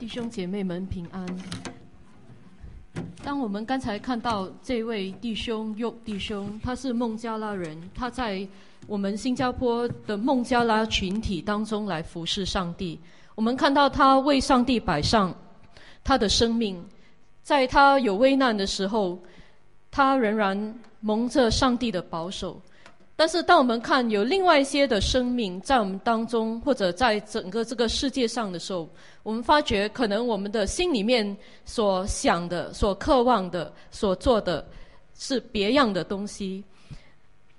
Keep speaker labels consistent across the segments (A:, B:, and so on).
A: 弟兄姐妹们平安。当我们刚才看到这位弟兄佑弟兄，他是孟加拉人，他在我们新加坡的孟加拉群体当中来服侍上帝。我们看到他为上帝摆上他的生命，在他有危难的时候，他仍然蒙着上帝的保守。但是，当我们看有另外一些的生命在我们当中，或者在整个这个世界上的时候，我们发觉可能我们的心里面所想的、所渴望的、所做的是别样的东西。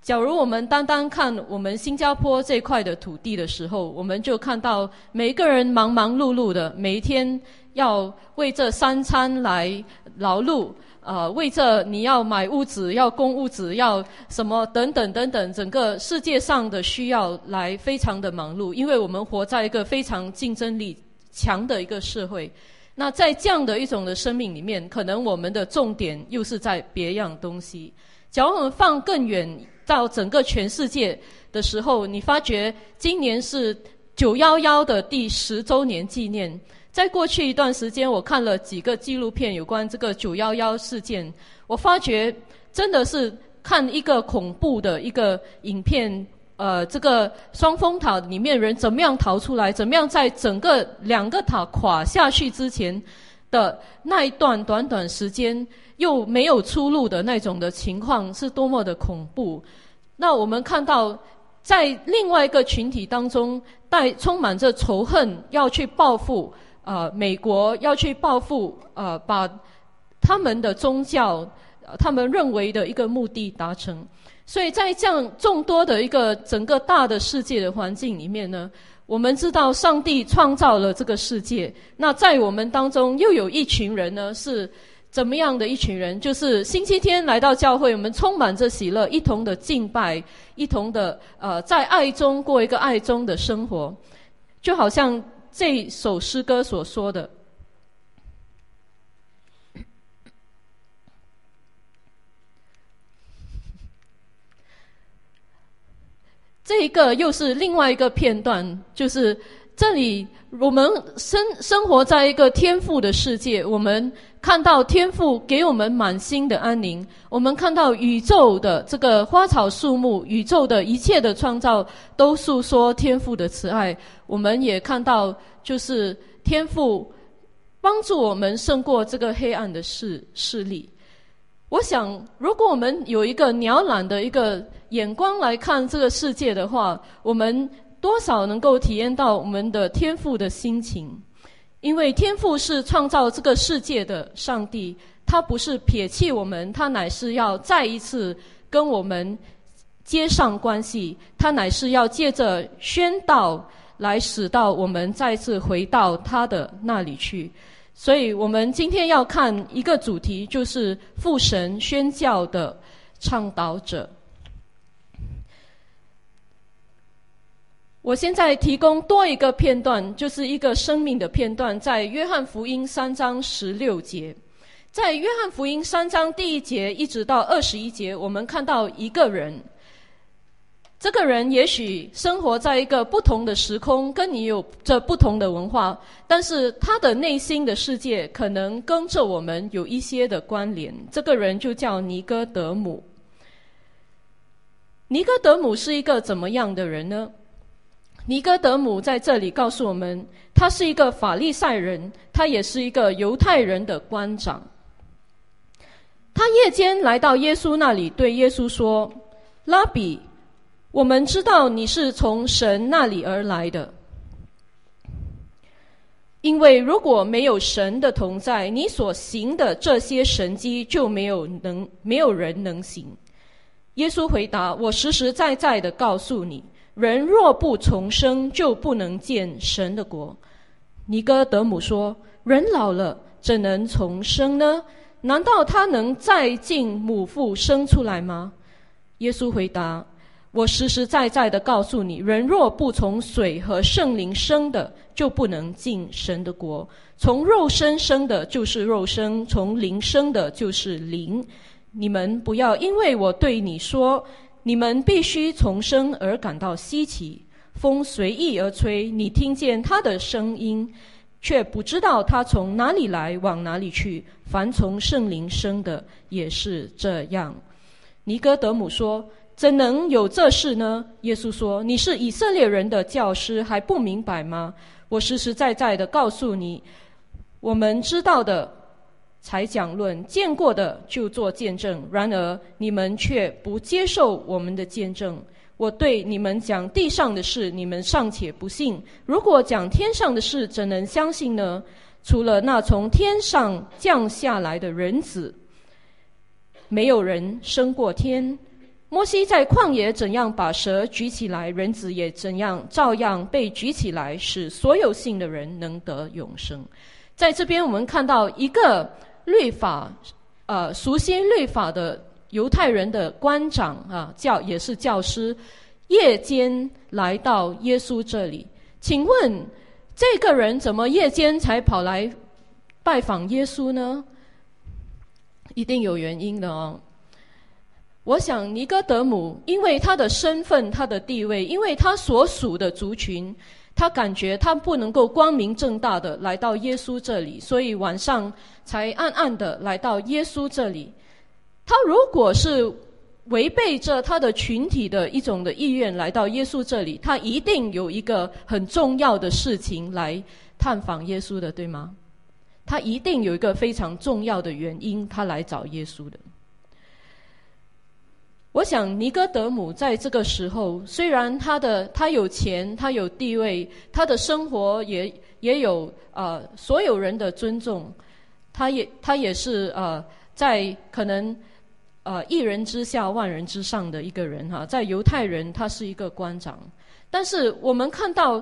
A: 假如我们单单看我们新加坡这块的土地的时候，我们就看到每一个人忙忙碌碌的，每一天要为这三餐来劳碌。呃，为这你要买屋子，要供屋子，要什么等等等等，整个世界上的需要来非常的忙碌，因为我们活在一个非常竞争力强的一个社会。那在这样的一种的生命里面，可能我们的重点又是在别样东西。假如我们放更远到整个全世界的时候，你发觉今年是九幺幺的第十周年纪念。在过去一段时间，我看了几个纪录片，有关这个九幺幺事件。我发觉真的是看一个恐怖的一个影片，呃，这个双峰塔里面人怎么样逃出来，怎么样在整个两个塔垮下去之前的那一段短短时间又没有出路的那种的情况，是多么的恐怖。那我们看到，在另外一个群体当中，带充满着仇恨，要去报复。呃，美国要去报复，呃，把他们的宗教，他们认为的一个目的达成。所以在这样众多的一个整个大的世界的环境里面呢，我们知道上帝创造了这个世界。那在我们当中又有一群人呢，是怎么样的一群人？就是星期天来到教会，我们充满着喜乐，一同的敬拜，一同的呃，在爱中过一个爱中的生活，就好像。这首诗歌所说的，这一个又是另外一个片段，就是这里我们生生活在一个天赋的世界，我们看到天赋给我们满心的安宁，我们看到宇宙的这个花草树木，宇宙的一切的创造都诉说天赋的慈爱。我们也看到，就是天赋帮助我们胜过这个黑暗的势势力。我想，如果我们有一个鸟览的一个眼光来看这个世界的话，我们多少能够体验到我们的天赋的心情。因为天赋是创造这个世界的上帝，他不是撇弃我们，他乃是要再一次跟我们接上关系，他乃是要借着宣道。来使到我们再次回到他的那里去，所以我们今天要看一个主题，就是父神宣教的倡导者。我现在提供多一个片段，就是一个生命的片段，在约翰福音三章十六节，在约翰福音三章第一节一直到二十一节，我们看到一个人。这个人也许生活在一个不同的时空，跟你有着不同的文化，但是他的内心的世界可能跟着我们有一些的关联。这个人就叫尼哥德姆。尼哥德姆是一个怎么样的人呢？尼哥德姆在这里告诉我们，他是一个法利赛人，他也是一个犹太人的官长。他夜间来到耶稣那里，对耶稣说：“拉比。”我们知道你是从神那里而来的，因为如果没有神的同在，你所行的这些神迹就没有能没有人能行。耶稣回答：“我实实在在的告诉你，人若不重生，就不能见神的国。”尼哥德姆说：“人老了怎能重生呢？难道他能再进母腹生出来吗？”耶稣回答。我实实在在的告诉你，人若不从水和圣灵生的，就不能进神的国。从肉身生的，就是肉身；从灵生的，就是灵。你们不要因为我对你说，你们必须重生而感到稀奇。风随意而吹，你听见它的声音，却不知道它从哪里来，往哪里去。凡从圣灵生的，也是这样。”尼哥德姆说：“怎能有这事呢？”耶稣说：“你是以色列人的教师，还不明白吗？我实实在在的告诉你，我们知道的。”才讲论见过的就做见证，然而你们却不接受我们的见证。我对你们讲地上的事，你们尚且不信；如果讲天上的事，怎能相信呢？除了那从天上降下来的人子，没有人升过天。摩西在旷野怎样把蛇举起来，人子也怎样照样被举起来，使所有信的人能得永生。在这边，我们看到一个。律法，呃，熟悉律法的犹太人的官长啊，教也是教师，夜间来到耶稣这里。请问这个人怎么夜间才跑来拜访耶稣呢？一定有原因的哦。我想尼哥德姆，因为他的身份、他的地位，因为他所属的族群。他感觉他不能够光明正大的来到耶稣这里，所以晚上才暗暗的来到耶稣这里。他如果是违背着他的群体的一种的意愿来到耶稣这里，他一定有一个很重要的事情来探访耶稣的，对吗？他一定有一个非常重要的原因，他来找耶稣的。我想尼哥德姆在这个时候，虽然他的他有钱，他有地位，他的生活也也有呃所有人的尊重，他也他也是呃在可能呃一人之下万人之上的一个人哈，在犹太人他是一个官长，但是我们看到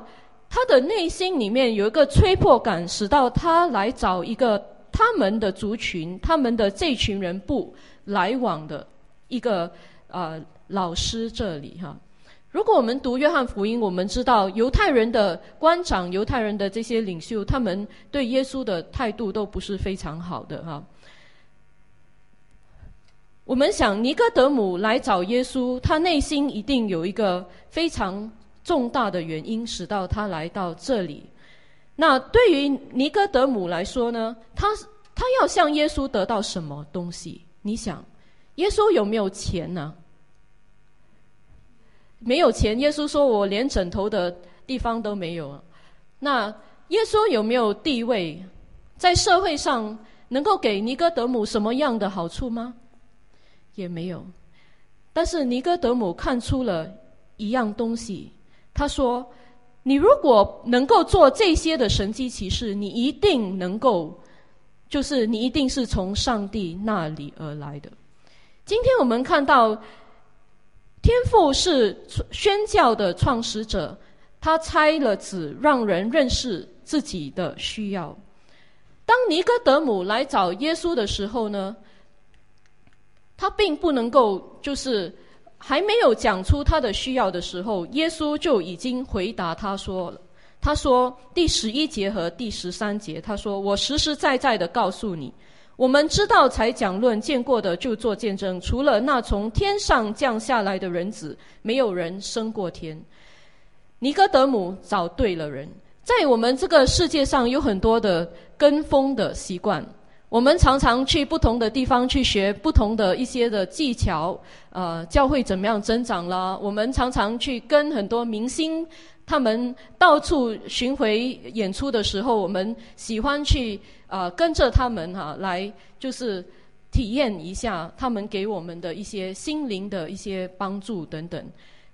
A: 他的内心里面有一个催迫感，使到他来找一个他们的族群，他们的这群人不来往的一个。呃，老师这里哈，如果我们读约翰福音，我们知道犹太人的官长、犹太人的这些领袖，他们对耶稣的态度都不是非常好的哈。我们想尼哥德姆来找耶稣，他内心一定有一个非常重大的原因，使到他来到这里。那对于尼哥德姆来说呢，他他要向耶稣得到什么东西？你想？耶稣有没有钱呢？没有钱。耶稣说：“我连枕头的地方都没有。”那耶稣有没有地位？在社会上能够给尼哥德姆什么样的好处吗？也没有。但是尼哥德姆看出了一样东西。他说：“你如果能够做这些的神迹奇事，你一定能够，就是你一定是从上帝那里而来的。”今天我们看到，天父是宣教的创始者，他拆了纸，让人认识自己的需要。当尼哥德姆来找耶稣的时候呢，他并不能够就是还没有讲出他的需要的时候，耶稣就已经回答他说了。他说第十一节和第十三节，他说：“我实实在在的告诉你。”我们知道才讲论见过的就做见证，除了那从天上降下来的人子，没有人升过天。尼哥德姆找对了人，在我们这个世界上有很多的跟风的习惯，我们常常去不同的地方去学不同的一些的技巧，呃，教会怎么样增长啦？我们常常去跟很多明星。他们到处巡回演出的时候，我们喜欢去啊跟着他们哈，来就是体验一下他们给我们的一些心灵的一些帮助等等。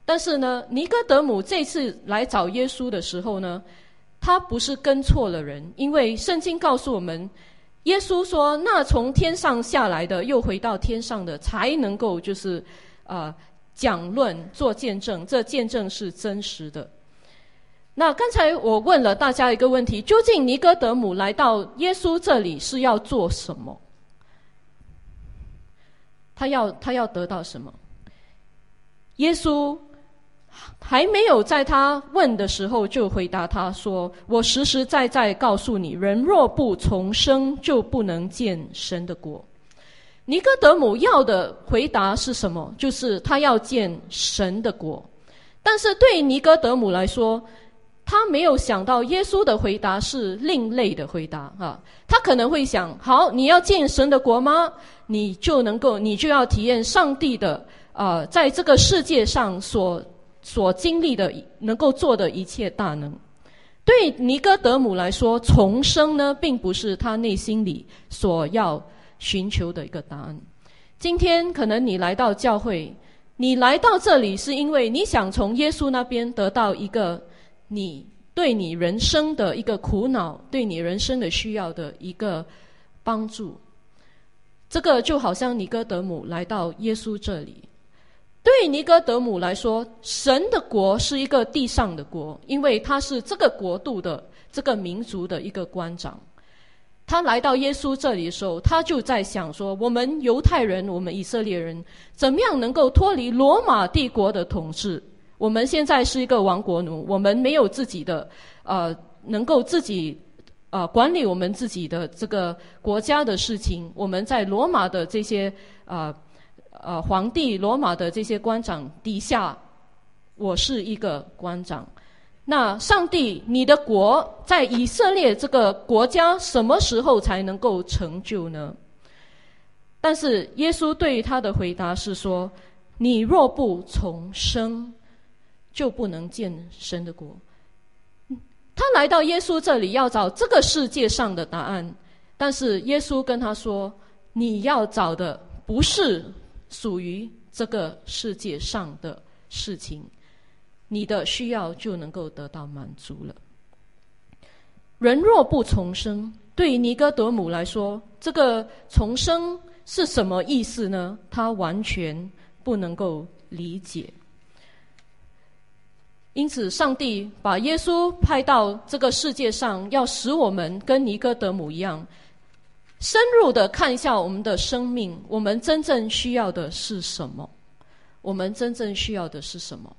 A: 但是呢，尼哥德姆这次来找耶稣的时候呢，他不是跟错了人，因为圣经告诉我们，耶稣说，那从天上下来的，又回到天上的，才能够就是啊讲论做见证，这见证是真实的。那刚才我问了大家一个问题：究竟尼哥德姆来到耶稣这里是要做什么？他要他要得到什么？耶稣还没有在他问的时候就回答他说：“我实实在在告诉你，人若不重生，就不能见神的国。”尼哥德姆要的回答是什么？就是他要见神的国。但是对尼哥德姆来说，他没有想到耶稣的回答是另类的回答啊！他可能会想：好，你要见神的国吗？你就能够，你就要体验上帝的啊，在这个世界上所所经历的，能够做的一切大能。对尼哥德姆来说，重生呢，并不是他内心里所要寻求的一个答案。今天可能你来到教会，你来到这里是因为你想从耶稣那边得到一个。你对你人生的一个苦恼，对你人生的需要的一个帮助，这个就好像尼哥德姆来到耶稣这里。对尼哥德姆来说，神的国是一个地上的国，因为他是这个国度的这个民族的一个官长。他来到耶稣这里的时候，他就在想说：我们犹太人，我们以色列人，怎么样能够脱离罗马帝国的统治？我们现在是一个亡国奴，我们没有自己的，呃，能够自己，呃，管理我们自己的这个国家的事情。我们在罗马的这些，呃，呃，皇帝、罗马的这些官长底下，我是一个官长。那上帝，你的国在以色列这个国家什么时候才能够成就呢？但是耶稣对他的回答是说：“你若不重生。”就不能见神的国。他来到耶稣这里要找这个世界上的答案，但是耶稣跟他说：“你要找的不是属于这个世界上的事情，你的需要就能够得到满足了。”人若不重生，对于尼哥德姆来说，这个重生是什么意思呢？他完全不能够理解。因此，上帝把耶稣派到这个世界上，要使我们跟尼哥德姆一样，深入的看一下我们的生命，我们真正需要的是什么？我们真正需要的是什么？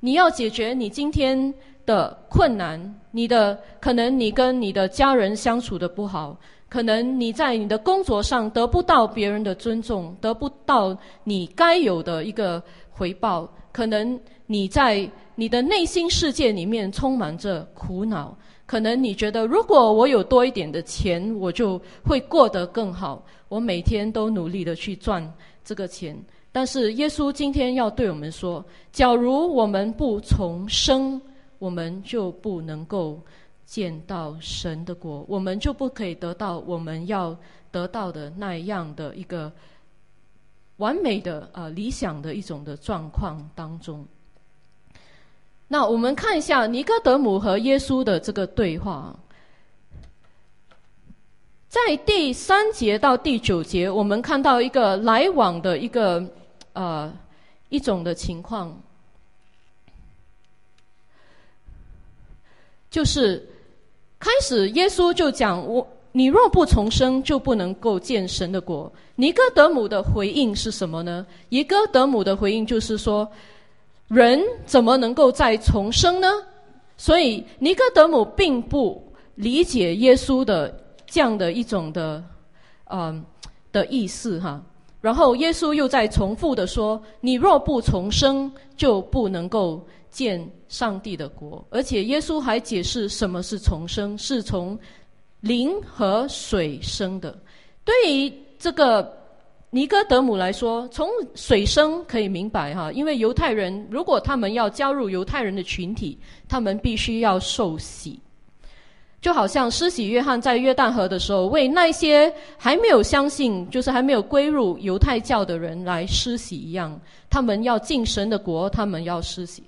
A: 你要解决你今天的困难，你的可能你跟你的家人相处的不好，可能你在你的工作上得不到别人的尊重，得不到你该有的一个回报，可能你在。你的内心世界里面充满着苦恼，可能你觉得，如果我有多一点的钱，我就会过得更好。我每天都努力的去赚这个钱，但是耶稣今天要对我们说：，假如我们不重生，我们就不能够见到神的国，我们就不可以得到我们要得到的那样的一个完美的呃理想的一种的状况当中。那我们看一下尼哥德姆和耶稣的这个对话，在第三节到第九节，我们看到一个来往的一个呃一种的情况，就是开始耶稣就讲我你若不重生，就不能够见神的国。尼哥德姆的回应是什么呢？尼哥德姆的回应就是说。人怎么能够再重生呢？所以尼哥德姆并不理解耶稣的这样的一种的，嗯的意思哈。然后耶稣又在重复的说：“你若不重生，就不能够见上帝的国。”而且耶稣还解释什么是重生，是从灵和水生的。对于这个。尼哥德姆来说，从水生可以明白哈，因为犹太人如果他们要加入犹太人的群体，他们必须要受洗，就好像施洗约翰在约旦河的时候，为那些还没有相信，就是还没有归入犹太教的人来施洗一样，他们要进神的国，他们要施洗。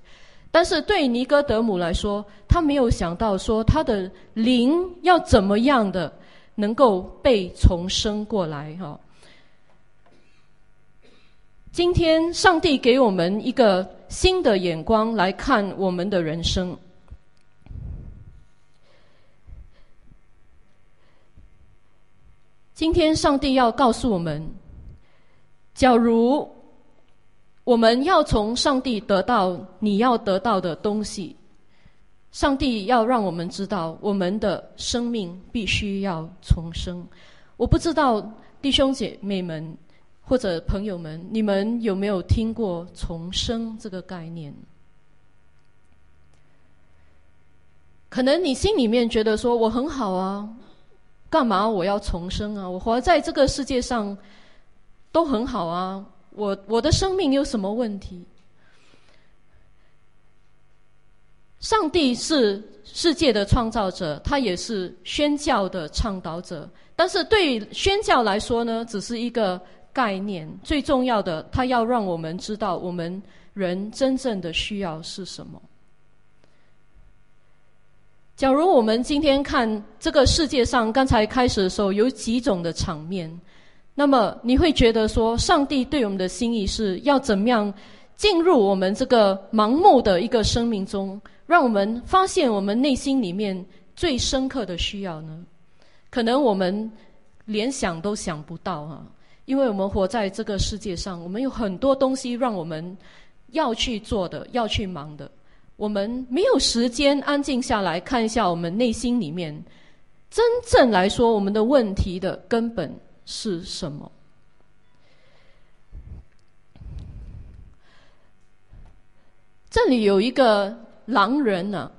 A: 但是对尼哥德姆来说，他没有想到说他的灵要怎么样的能够被重生过来哈。今天，上帝给我们一个新的眼光来看我们的人生。今天，上帝要告诉我们：，假如我们要从上帝得到你要得到的东西，上帝要让我们知道，我们的生命必须要重生。我不知道弟兄姐妹们。或者朋友们，你们有没有听过重生这个概念？可能你心里面觉得说我很好啊，干嘛我要重生啊？我活在这个世界上都很好啊，我我的生命有什么问题？上帝是世界的创造者，他也是宣教的倡导者。但是对宣教来说呢，只是一个概念。最重要的，他要让我们知道我们人真正的需要是什么。假如我们今天看这个世界上，刚才开始的时候有几种的场面，那么你会觉得说，上帝对我们的心意是要怎么样进入我们这个盲目的一个生命中，让我们发现我们内心里面最深刻的需要呢？可能我们连想都想不到啊，因为我们活在这个世界上，我们有很多东西让我们要去做的，要去忙的。我们没有时间安静下来看一下我们内心里面真正来说我们的问题的根本是什么？这里有一个狼人呢，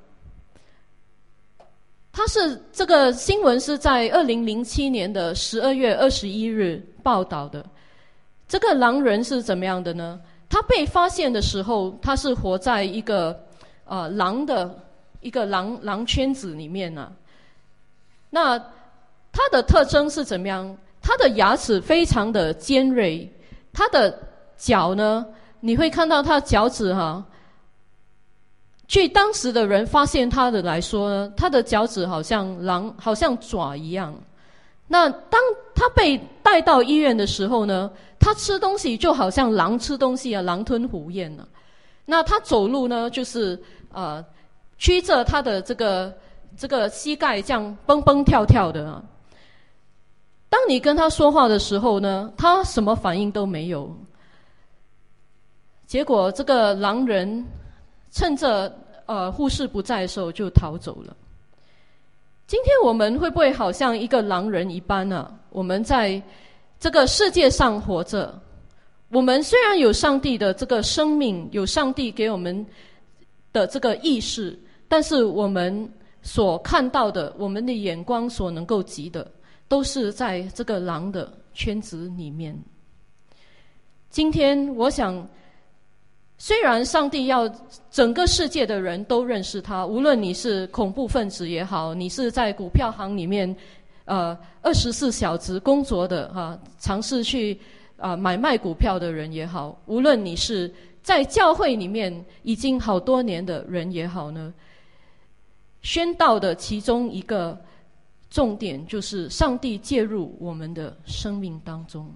A: 他是这个新闻是在二零零七年的十二月二十一日报道的。这个狼人是怎么样的呢？他被发现的时候，他是活在一个。呃，狼的一个狼狼圈子里面呢，那它的特征是怎么样？它的牙齿非常的尖锐，它的脚呢，你会看到它脚趾哈。据当时的人发现它的来说呢，它的脚趾好像狼，好像爪一样。那当他被带到医院的时候呢，他吃东西就好像狼吃东西啊，狼吞虎咽呢。那他走路呢，就是呃，曲着他的这个这个膝盖，这样蹦蹦跳跳的。当你跟他说话的时候呢，他什么反应都没有。结果这个狼人趁着呃护士不在的时候就逃走了。今天我们会不会好像一个狼人一般呢？我们在这个世界上活着。我们虽然有上帝的这个生命，有上帝给我们的这个意识，但是我们所看到的，我们的眼光所能够及的，都是在这个狼的圈子里面。今天，我想，虽然上帝要整个世界的人都认识他，无论你是恐怖分子也好，你是在股票行里面，呃，二十四小时工作的哈，尝试去。啊，买卖股票的人也好，无论你是在教会里面已经好多年的人也好呢，宣道的其中一个重点就是上帝介入我们的生命当中。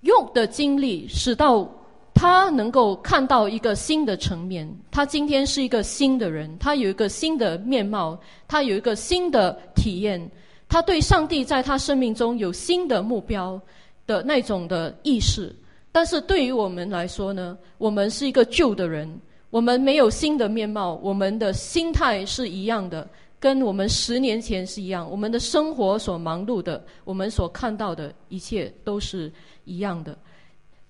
A: 用的经历使到他能够看到一个新的层面，他今天是一个新的人，他有一个新的面貌，他有一个新的体验。他对上帝在他生命中有新的目标的那种的意识，但是对于我们来说呢，我们是一个旧的人，我们没有新的面貌，我们的心态是一样的，跟我们十年前是一样，我们的生活所忙碌的，我们所看到的一切都是一样的。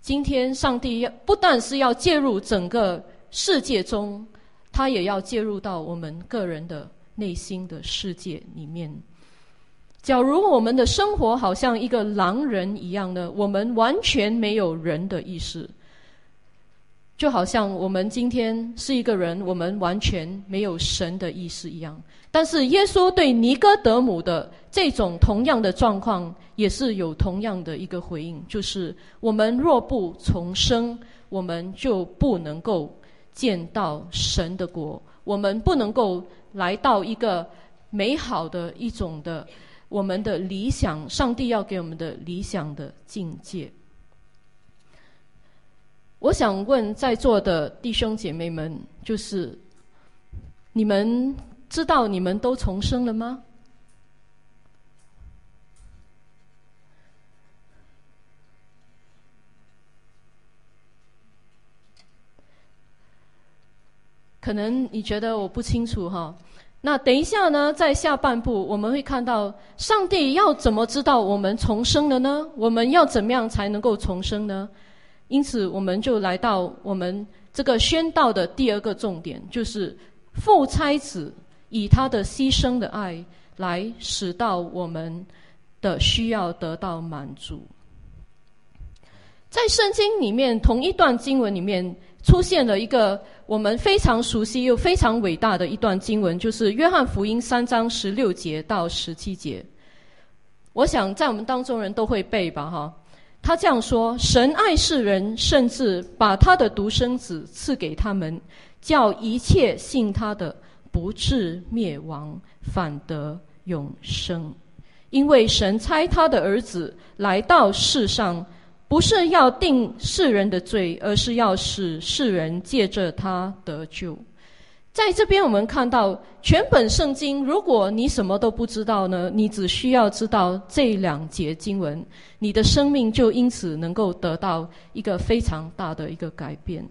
A: 今天上帝要不但是要介入整个世界中，他也要介入到我们个人的内心的世界里面。假如我们的生活好像一个狼人一样的，我们完全没有人的意识，就好像我们今天是一个人，我们完全没有神的意识一样。但是耶稣对尼哥德姆的这种同样的状况，也是有同样的一个回应，就是我们若不重生，我们就不能够见到神的国，我们不能够来到一个美好的一种的。我们的理想，上帝要给我们的理想的境界。我想问在座的弟兄姐妹们，就是你们知道你们都重生了吗？可能你觉得我不清楚哈。那等一下呢，在下半部我们会看到，上帝要怎么知道我们重生了呢？我们要怎么样才能够重生呢？因此，我们就来到我们这个宣道的第二个重点，就是父差子以他的牺牲的爱来使到我们的需要得到满足。在圣经里面，同一段经文里面出现了一个我们非常熟悉又非常伟大的一段经文，就是约翰福音三章十六节到十七节。我想在我们当中人都会背吧，哈。他这样说：“神爱世人，甚至把他的独生子赐给他们，叫一切信他的不至灭亡，反得永生。因为神差他的儿子来到世上。”不是要定世人的罪，而是要使世人借着他得救。在这边，我们看到全本圣经，如果你什么都不知道呢，你只需要知道这两节经文，你的生命就因此能够得到一个非常大的一个改变。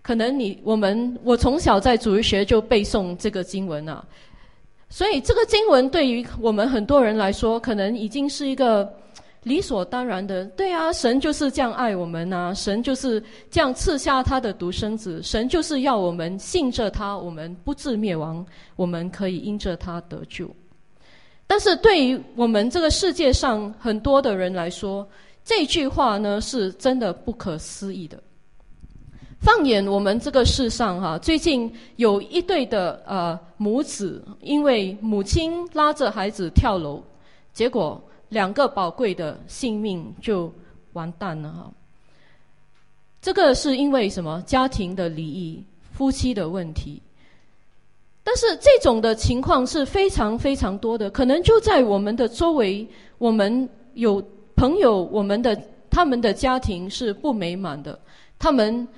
A: 可能你我们我从小在主日学就背诵这个经文啊。所以，这个经文对于我们很多人来说，可能已经是一个理所当然的。对啊，神就是这样爱我们呐，神就是这样赐下他的独生子，神就是要我们信着他，我们不至灭亡，我们可以因着他得救。但是对于我们这个世界上很多的人来说，这句话呢，是真的不可思议的。放眼我们这个世上哈，最近有一对的呃母子，因为母亲拉着孩子跳楼，结果两个宝贵的性命就完蛋了哈。这个是因为什么？家庭的离异、夫妻的问题。但是这种的情况是非常非常多的，可能就在我们的周围，我们有朋友，我们的他们的家庭是不美满的，他们。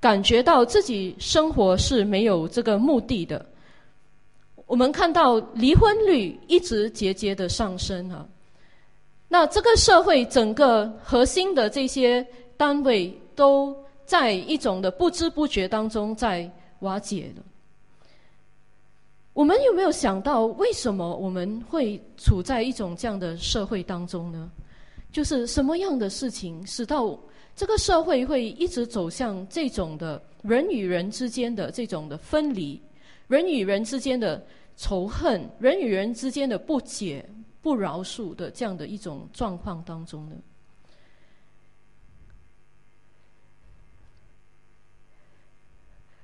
A: 感觉到自己生活是没有这个目的的，我们看到离婚率一直节节的上升啊。那这个社会整个核心的这些单位都在一种的不知不觉当中在瓦解了。我们有没有想到，为什么我们会处在一种这样的社会当中呢？就是什么样的事情使到？这个社会会一直走向这种的人与人之间的这种的分离，人与人之间的仇恨，人与人之间的不解、不饶恕的这样的一种状况当中呢？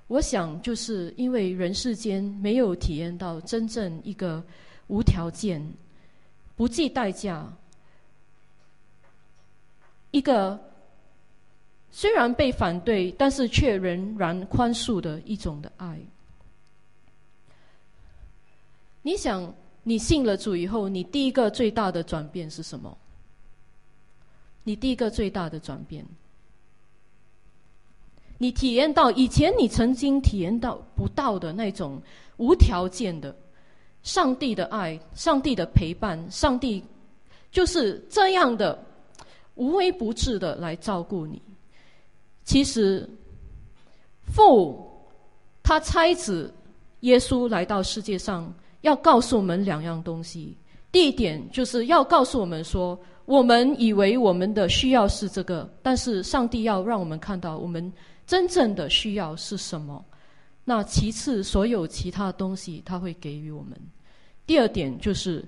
A: 我想，就是因为人世间没有体验到真正一个无条件、不计代价一个。虽然被反对，但是却仍然宽恕的一种的爱。你想，你信了主以后，你第一个最大的转变是什么？你第一个最大的转变，你体验到以前你曾经体验到不到的那种无条件的上帝的爱、上帝的陪伴、上帝就是这样的无微不至的来照顾你。其实，父他差子耶稣来到世界上，要告诉我们两样东西。第一点就是要告诉我们说，我们以为我们的需要是这个，但是上帝要让我们看到我们真正的需要是什么。那其次，所有其他东西他会给予我们。第二点就是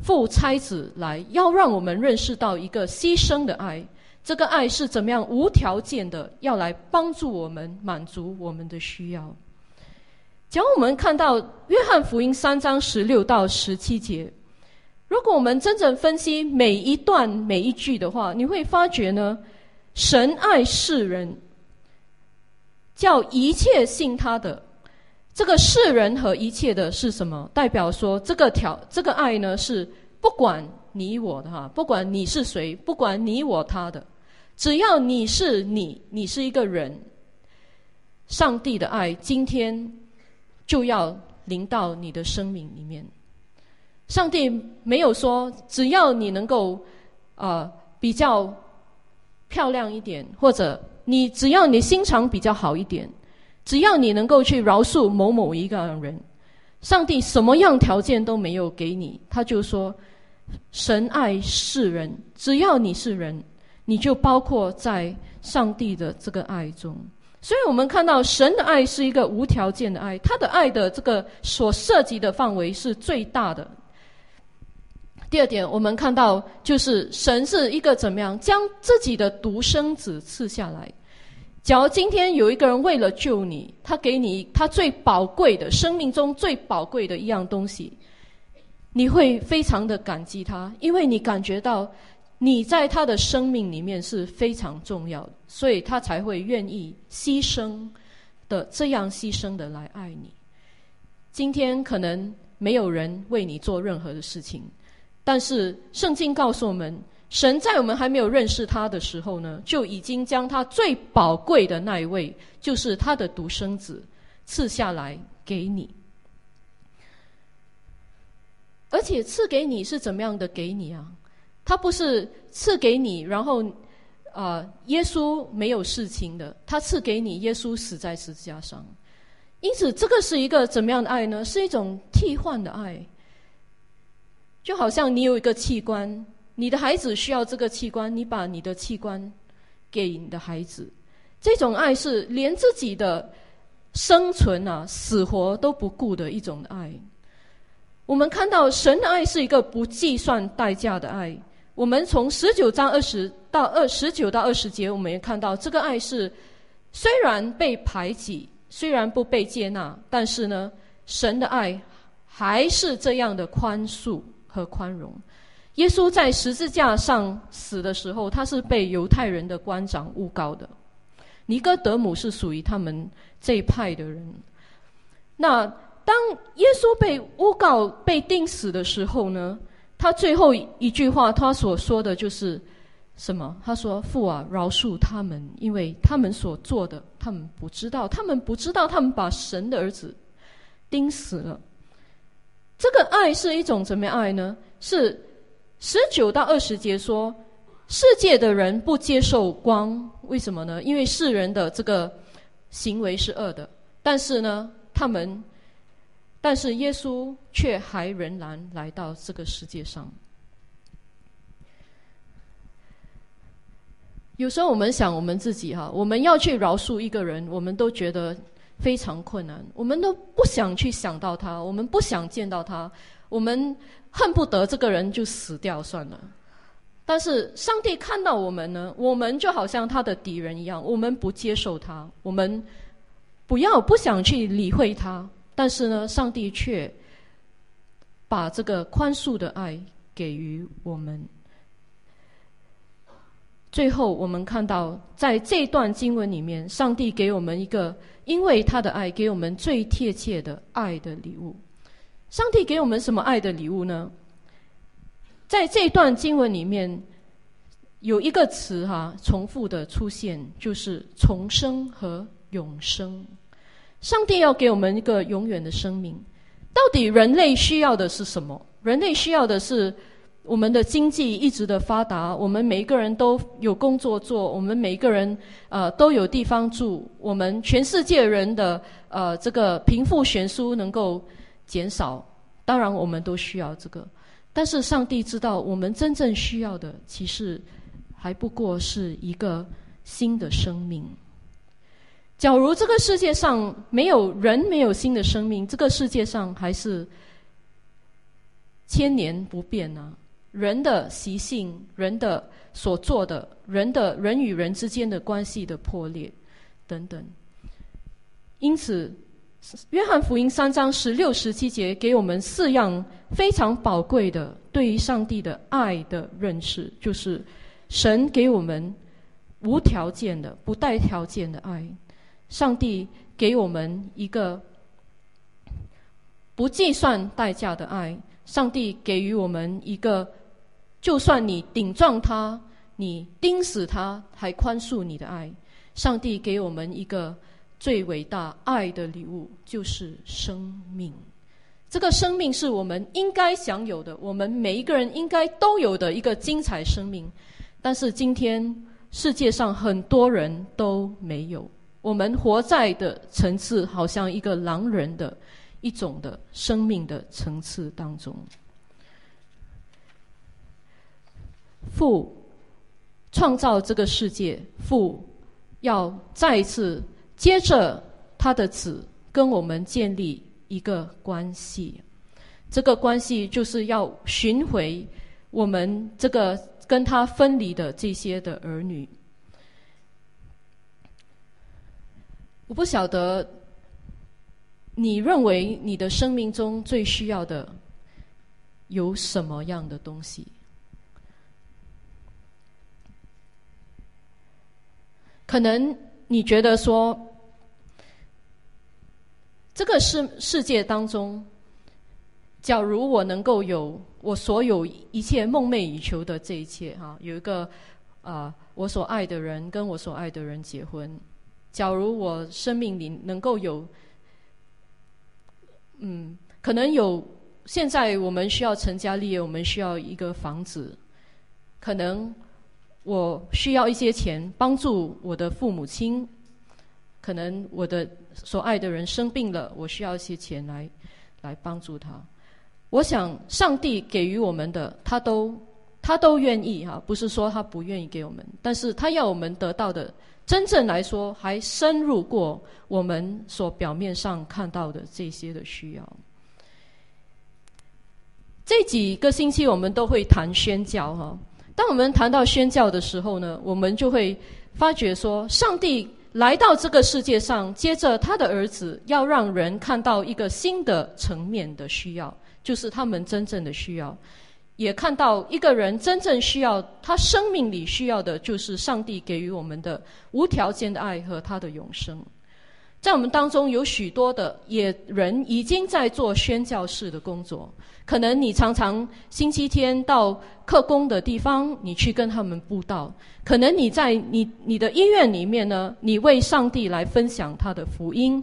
A: 父差子来，要让我们认识到一个牺牲的爱。这个爱是怎么样无条件的要来帮助我们满足我们的需要？只要我们看到约翰福音三章十六到十七节，如果我们真正分析每一段每一句的话，你会发觉呢，神爱世人，叫一切信他的，这个世人和一切的是什么？代表说这个条这个爱呢，是不管你我的哈，不管你是谁，不管你我他的。只要你是你，你是一个人，上帝的爱今天就要临到你的生命里面。上帝没有说只要你能够啊比较漂亮一点，或者你只要你心肠比较好一点，只要你能够去饶恕某某一个人，上帝什么样条件都没有给你，他就说神爱世人，只要你是人。你就包括在上帝的这个爱中，所以我们看到神的爱是一个无条件的爱，他的爱的这个所涉及的范围是最大的。第二点，我们看到就是神是一个怎么样将自己的独生子赐下来。假如今天有一个人为了救你，他给你他最宝贵的生命中最宝贵的一样东西，你会非常的感激他，因为你感觉到。你在他的生命里面是非常重要的，所以他才会愿意牺牲的这样牺牲的来爱你。今天可能没有人为你做任何的事情，但是圣经告诉我们，神在我们还没有认识他的时候呢，就已经将他最宝贵的那一位，就是他的独生子赐下来给你，而且赐给你是怎么样的给你啊？他不是赐给你，然后，啊，耶稣没有事情的。他赐给你，耶稣死在十字架上。因此，这个是一个怎么样的爱呢？是一种替换的爱。就好像你有一个器官，你的孩子需要这个器官，你把你的器官给你的孩子。这种爱是连自己的生存啊、死活都不顾的一种爱。我们看到神的爱是一个不计算代价的爱。我们从十九章二十到二十九到二十节，我们也看到这个爱是虽然被排挤，虽然不被接纳，但是呢，神的爱还是这样的宽恕和宽容。耶稣在十字架上死的时候，他是被犹太人的官长诬告的。尼哥德姆是属于他们这一派的人。那当耶稣被诬告、被钉死的时候呢？他最后一句话，他所说的就是什么？他说：“父啊，饶恕他们，因为他们所做的，他们不知道。他们不知道，他们把神的儿子钉死了。”这个爱是一种怎么爱呢？是十九到二十节说，世界的人不接受光，为什么呢？因为世人的这个行为是恶的，但是呢，他们。但是耶稣却还仍然来到这个世界上。有时候我们想，我们自己哈，我们要去饶恕一个人，我们都觉得非常困难，我们都不想去想到他，我们不想见到他，我们恨不得这个人就死掉算了。但是上帝看到我们呢，我们就好像他的敌人一样，我们不接受他，我们不要不想去理会他。但是呢，上帝却把这个宽恕的爱给予我们。最后，我们看到在这段经文里面，上帝给我们一个因为他的爱，给我们最贴切的爱的礼物。上帝给我们什么爱的礼物呢？在这段经文里面，有一个词哈，重复的出现，就是重生和永生。上帝要给我们一个永远的生命，到底人类需要的是什么？人类需要的是我们的经济一直的发达，我们每一个人都有工作做，我们每一个人呃都有地方住，我们全世界人的呃这个贫富悬殊能够减少。当然，我们都需要这个，但是上帝知道，我们真正需要的其实还不过是一个新的生命。假如这个世界上没有人，没有新的生命，这个世界上还是千年不变呢？人的习性，人的所做的，人的人与人之间的关系的破裂，等等。因此，约翰福音三章十六、十七节给我们四样非常宝贵的对于上帝的爱的认识，就是神给我们无条件的、不带条件的爱。上帝给我们一个不计算代价的爱。上帝给予我们一个，就算你顶撞他，你钉死他，还宽恕你的爱。上帝给我们一个最伟大爱的礼物，就是生命。这个生命是我们应该享有的，我们每一个人应该都有的一个精彩生命。但是今天世界上很多人都没有。我们活在的层次，好像一个狼人的一种的生命的层次当中。父创造这个世界，父要再次接着他的子跟我们建立一个关系，这个关系就是要寻回我们这个跟他分离的这些的儿女。我不晓得，你认为你的生命中最需要的有什么样的东西？可能你觉得说，这个世世界当中，假如我能够有我所有一切梦寐以求的这一切，哈，有一个啊，我所爱的人跟我所爱的人结婚。假如我生命里能够有，嗯，可能有现在我们需要成家立业，我们需要一个房子，可能我需要一些钱帮助我的父母亲，可能我的所爱的人生病了，我需要一些钱来来帮助他。我想上帝给予我们的，他都他都愿意哈，不是说他不愿意给我们，但是他要我们得到的。真正来说，还深入过我们所表面上看到的这些的需要。这几个星期我们都会谈宣教哈。当我们谈到宣教的时候呢，我们就会发觉说，上帝来到这个世界上，接着他的儿子要让人看到一个新的层面的需要，就是他们真正的需要。也看到一个人真正需要他生命里需要的，就是上帝给予我们的无条件的爱和他的永生。在我们当中有许多的也人已经在做宣教士的工作，可能你常常星期天到客工的地方，你去跟他们布道；可能你在你你的医院里面呢，你为上帝来分享他的福音。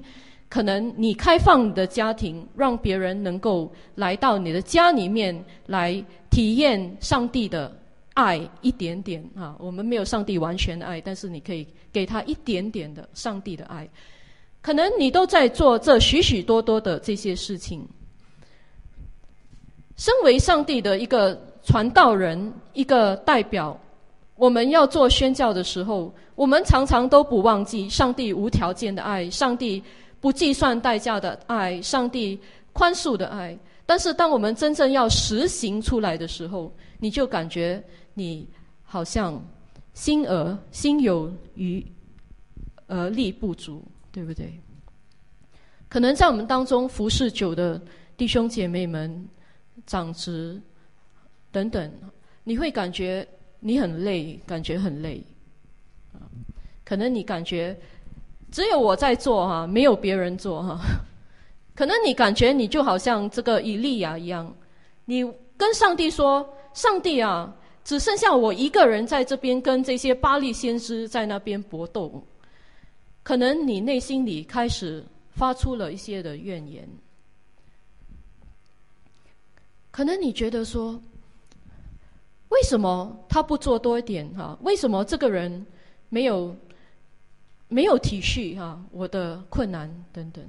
A: 可能你开放你的家庭，让别人能够来到你的家里面来体验上帝的爱一点点啊。我们没有上帝完全的爱，但是你可以给他一点点的上帝的爱。可能你都在做这许许多多的这些事情。身为上帝的一个传道人，一个代表，我们要做宣教的时候，我们常常都不忘记上帝无条件的爱，上帝。不计算代价的爱，上帝宽恕的爱。但是，当我们真正要实行出来的时候，你就感觉你好像心而心有余而力不足，对不对？可能在我们当中服侍久的弟兄姐妹们、长职等等，你会感觉你很累，感觉很累。可能你感觉。只有我在做哈，没有别人做哈。可能你感觉你就好像这个以利亚一样，你跟上帝说：“上帝啊，只剩下我一个人在这边跟这些巴利先知在那边搏斗。”可能你内心里开始发出了一些的怨言。可能你觉得说：“为什么他不做多一点哈？为什么这个人没有？”没有体恤哈，我的困难等等。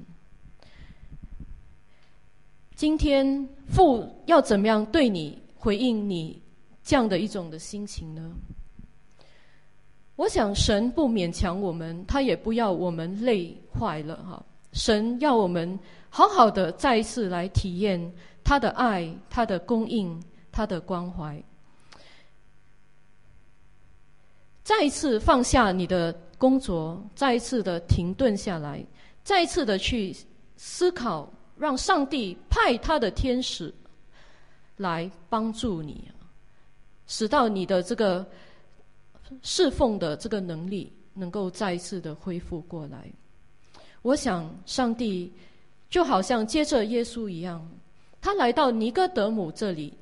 A: 今天父要怎么样对你回应你这样的一种的心情呢？我想神不勉强我们，他也不要我们累坏了哈。神要我们好好的再一次来体验他的爱、他的供应、他的关怀，再一次放下你的。工作再一次的停顿下来，再一次的去思考，让上帝派他的天使来帮助你，使到你的这个侍奉的这个能力能够再一次的恢复过来。我想，上帝就好像接着耶稣一样，他来到尼哥德姆这里，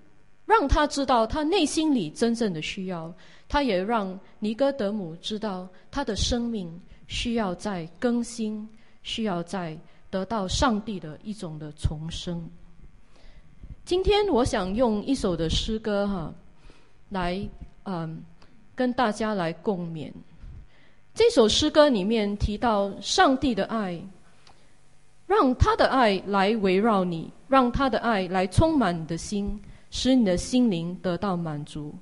A: 让他知道他内心里真正的需要。他也让尼哥德姆知道，他的生命需要在更新，需要在得到上帝的一种的重生。今天我想用一首的诗歌哈，来嗯跟大家来共勉。这首诗歌里面提到上帝的爱，让他的爱来围绕你，让他的爱来充满你的心，使你的心灵得到满足。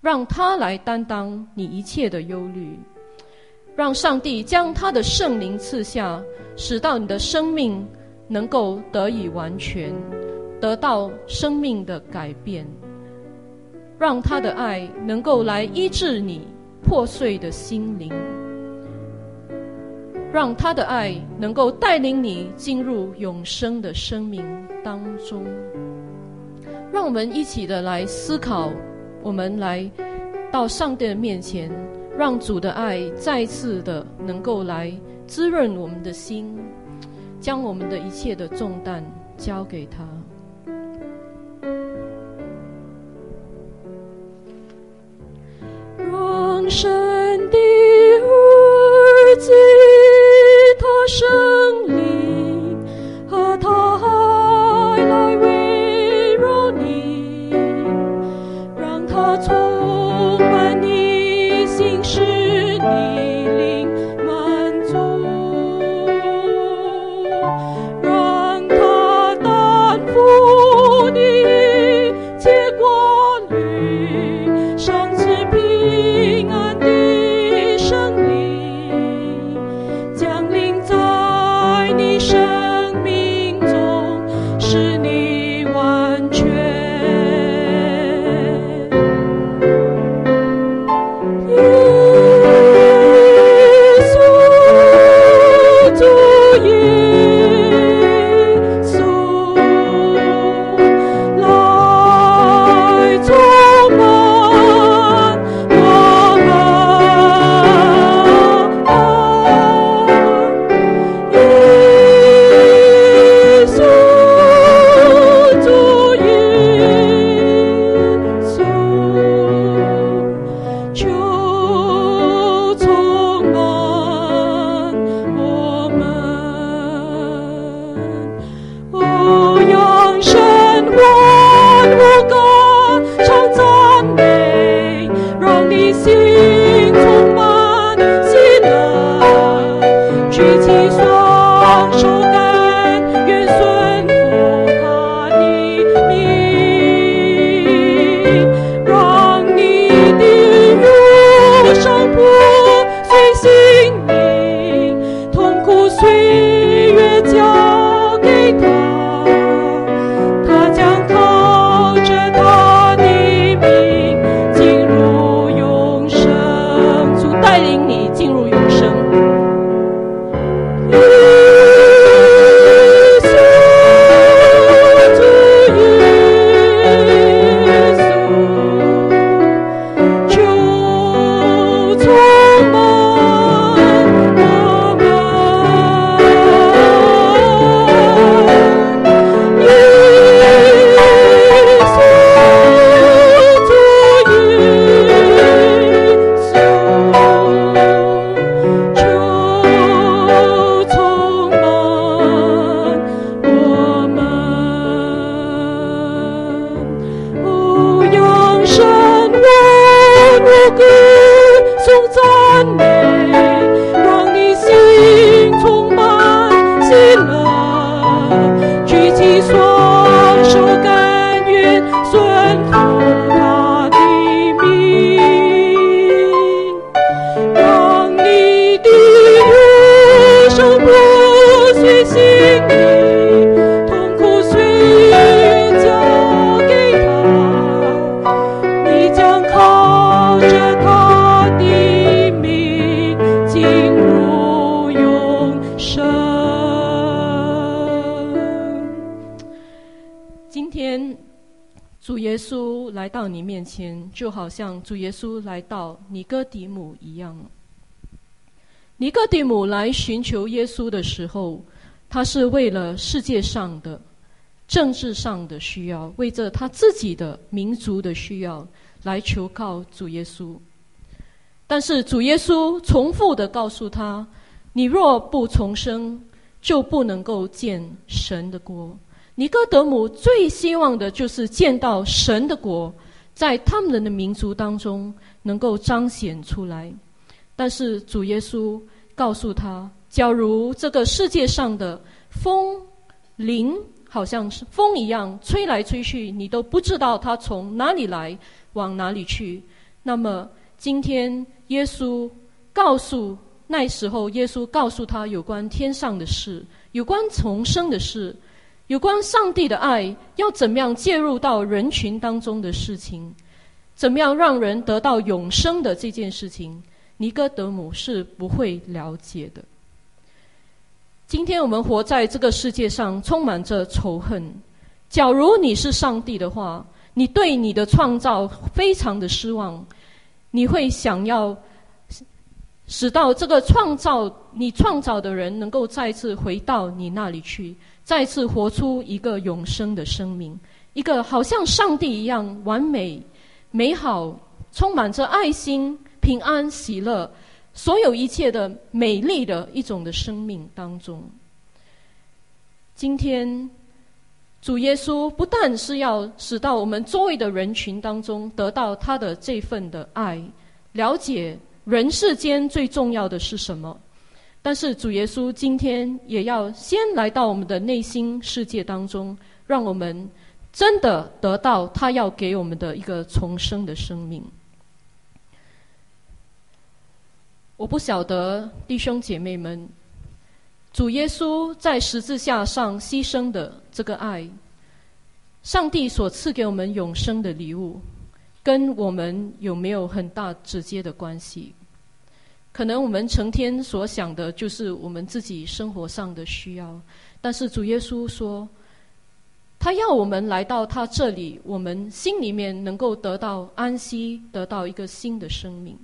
A: 让他来担当你一切的忧虑，让上帝将他的圣灵赐下，使到你的生命能够得以完全，得到生命的改变。让他的爱能够来医治你破碎的心灵，让他的爱能够带领你进入永生的生命当中。让我们一起的来思考，我们来到上帝的面前，让主的爱再次的能够来滋润我们的心，将我们的一切的重担交给他。让神的儿子，他生底母一样。尼哥底母来寻求耶稣的时候，他是为了世界上的、政治上的需要，为着他自己的民族的需要来求告主耶稣。但是主耶稣重复的告诉他：“你若不重生，就不能够见神的国。”尼哥德姆最希望的就是见到神的国，在他们的民族当中能够彰显出来。但是主耶稣告诉他，假如这个世界上的风灵好像是风一样吹来吹去，你都不知道它从哪里来，往哪里去。那么今天耶稣告诉那时候耶稣告诉他有关天上的事，有关重生的事，有关上帝的爱要怎么样介入到人群当中的事情，怎么样让人得到永生的这件事情，尼哥德姆是不会了解的。今天我们活在这个世界上，充满着仇恨。假如你是上帝的话，你对你的创造非常的失望，你会想要使到这个创造你创造的人能够再次回到你那里去，再次活出一个永生的生命，一个好像上帝一样完美、美好、充满着爱心、平安、喜乐，所有一切的美丽的一种的生命当中。今天。主耶稣不但是要使到我们周围的人群当中得到他的这份的爱，了解人世间最重要的是什么，但是主耶稣今天也要先来到我们的内心世界当中，让我们真的得到他要给我们的一个重生的生命。我不晓得弟兄姐妹们。主耶稣在十字架上牺牲的这个爱，上帝所赐给我们永生的礼物，跟我们有没有很大直接的关系？可能我们成天所想的就是我们自己生活上的需要，但是主耶稣说，他要我们来到他这里，我们心里面能够得到安息，得到一个新的生命。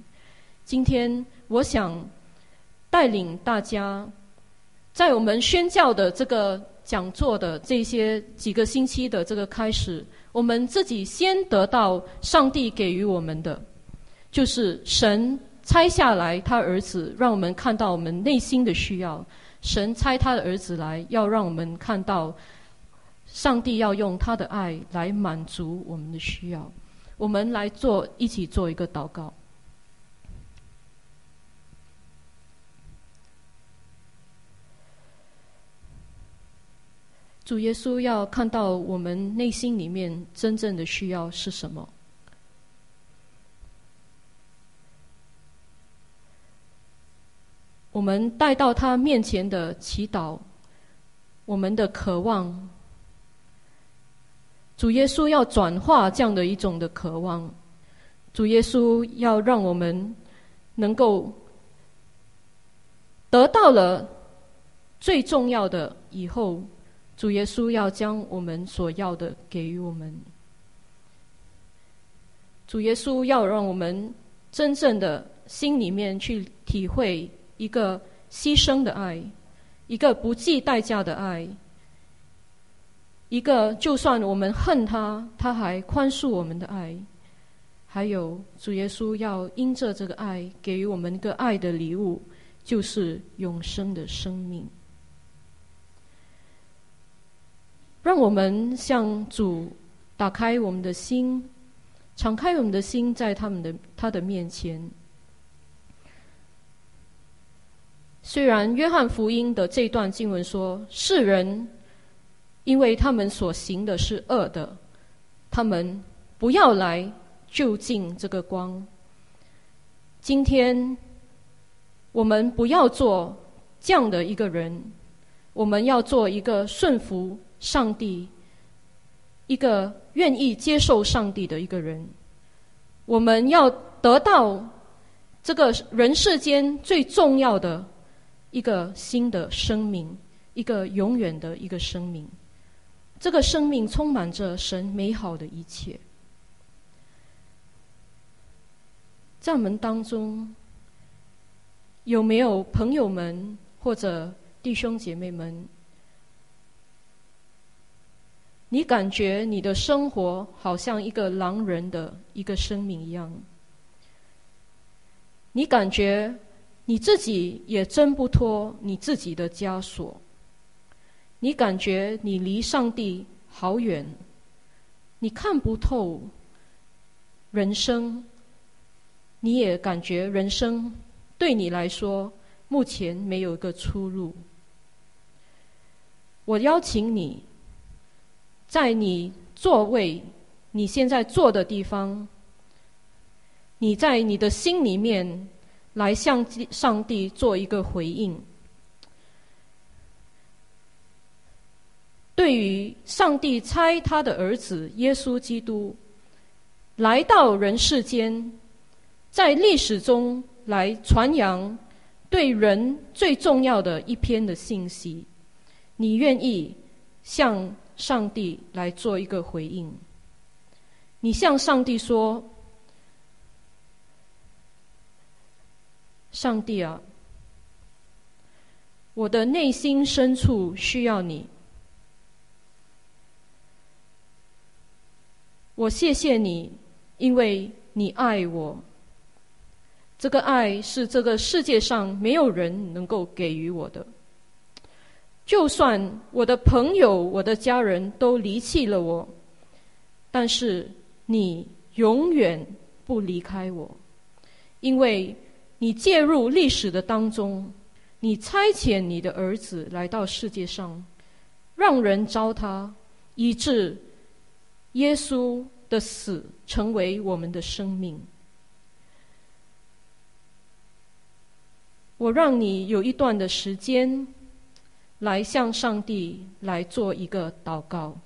A: 今天我想带领大家。在我们宣教的这个讲座的这些几个星期的这个开始，我们自己先得到上帝给予我们的，就是神拆下来他儿子，让我们看到我们内心的需要。神拆他的儿子来，要让我们看到上帝要用他的爱来满足我们的需要。我们来做，一起做一个祷告。主耶稣要看到我们内心里面真正的需要是什么？我们带到他面前的祈祷，我们的渴望，主耶稣要转化这样的一种的渴望，主耶稣要让我们能够得到了最重要的以后。主耶稣要将我们所要的给予我们。主耶稣要让我们真正的心里面去体会一个牺牲的爱，一个不计代价的爱，一个就算我们恨他，他还宽恕我们的爱。还有主耶稣要因着这个爱给予我们一个爱的礼物，就是永生的生命。让我们向主打开我们的心，敞开我们的心，在他们的他的面前。虽然约翰福音的这段经文说，世人因为他们所行的是恶的，他们不要来就近这个光。今天我们不要做这样的一个人，我们要做一个顺服。上帝，一个愿意接受上帝的一个人，我们要得到这个人世间最重要的一个新的生命，一个永远的一个生命。这个生命充满着神美好的一切。在我们当中，有没有朋友们或者弟兄姐妹们？你感觉你的生活好像一个狼人的一个生命一样，你感觉你自己也挣不脱你自己的枷锁，你感觉你离上帝好远，你看不透人生，你也感觉人生对你来说目前没有一个出路。我邀请你。在你座位，你现在坐的地方，你在你的心里面来向上帝做一个回应。对于上帝差他的儿子耶稣基督来到人世间，在历史中来传扬对人最重要的一篇的信息，你愿意向上帝来做一个回应？你向上帝说：“上帝啊，我的内心深处需要你。”我谢谢你，因为你爱我。这个爱是这个世界上没有人能够给予我的。就算我的朋友、我的家人都离弃了我，但是你永远不离开我，因为你介入历史的当中，你差遣你的儿子来到世界上，让人糟蹋，以致。耶稣的死成为我们的生命。我让你有一段的时间，来向上帝来做一个祷告。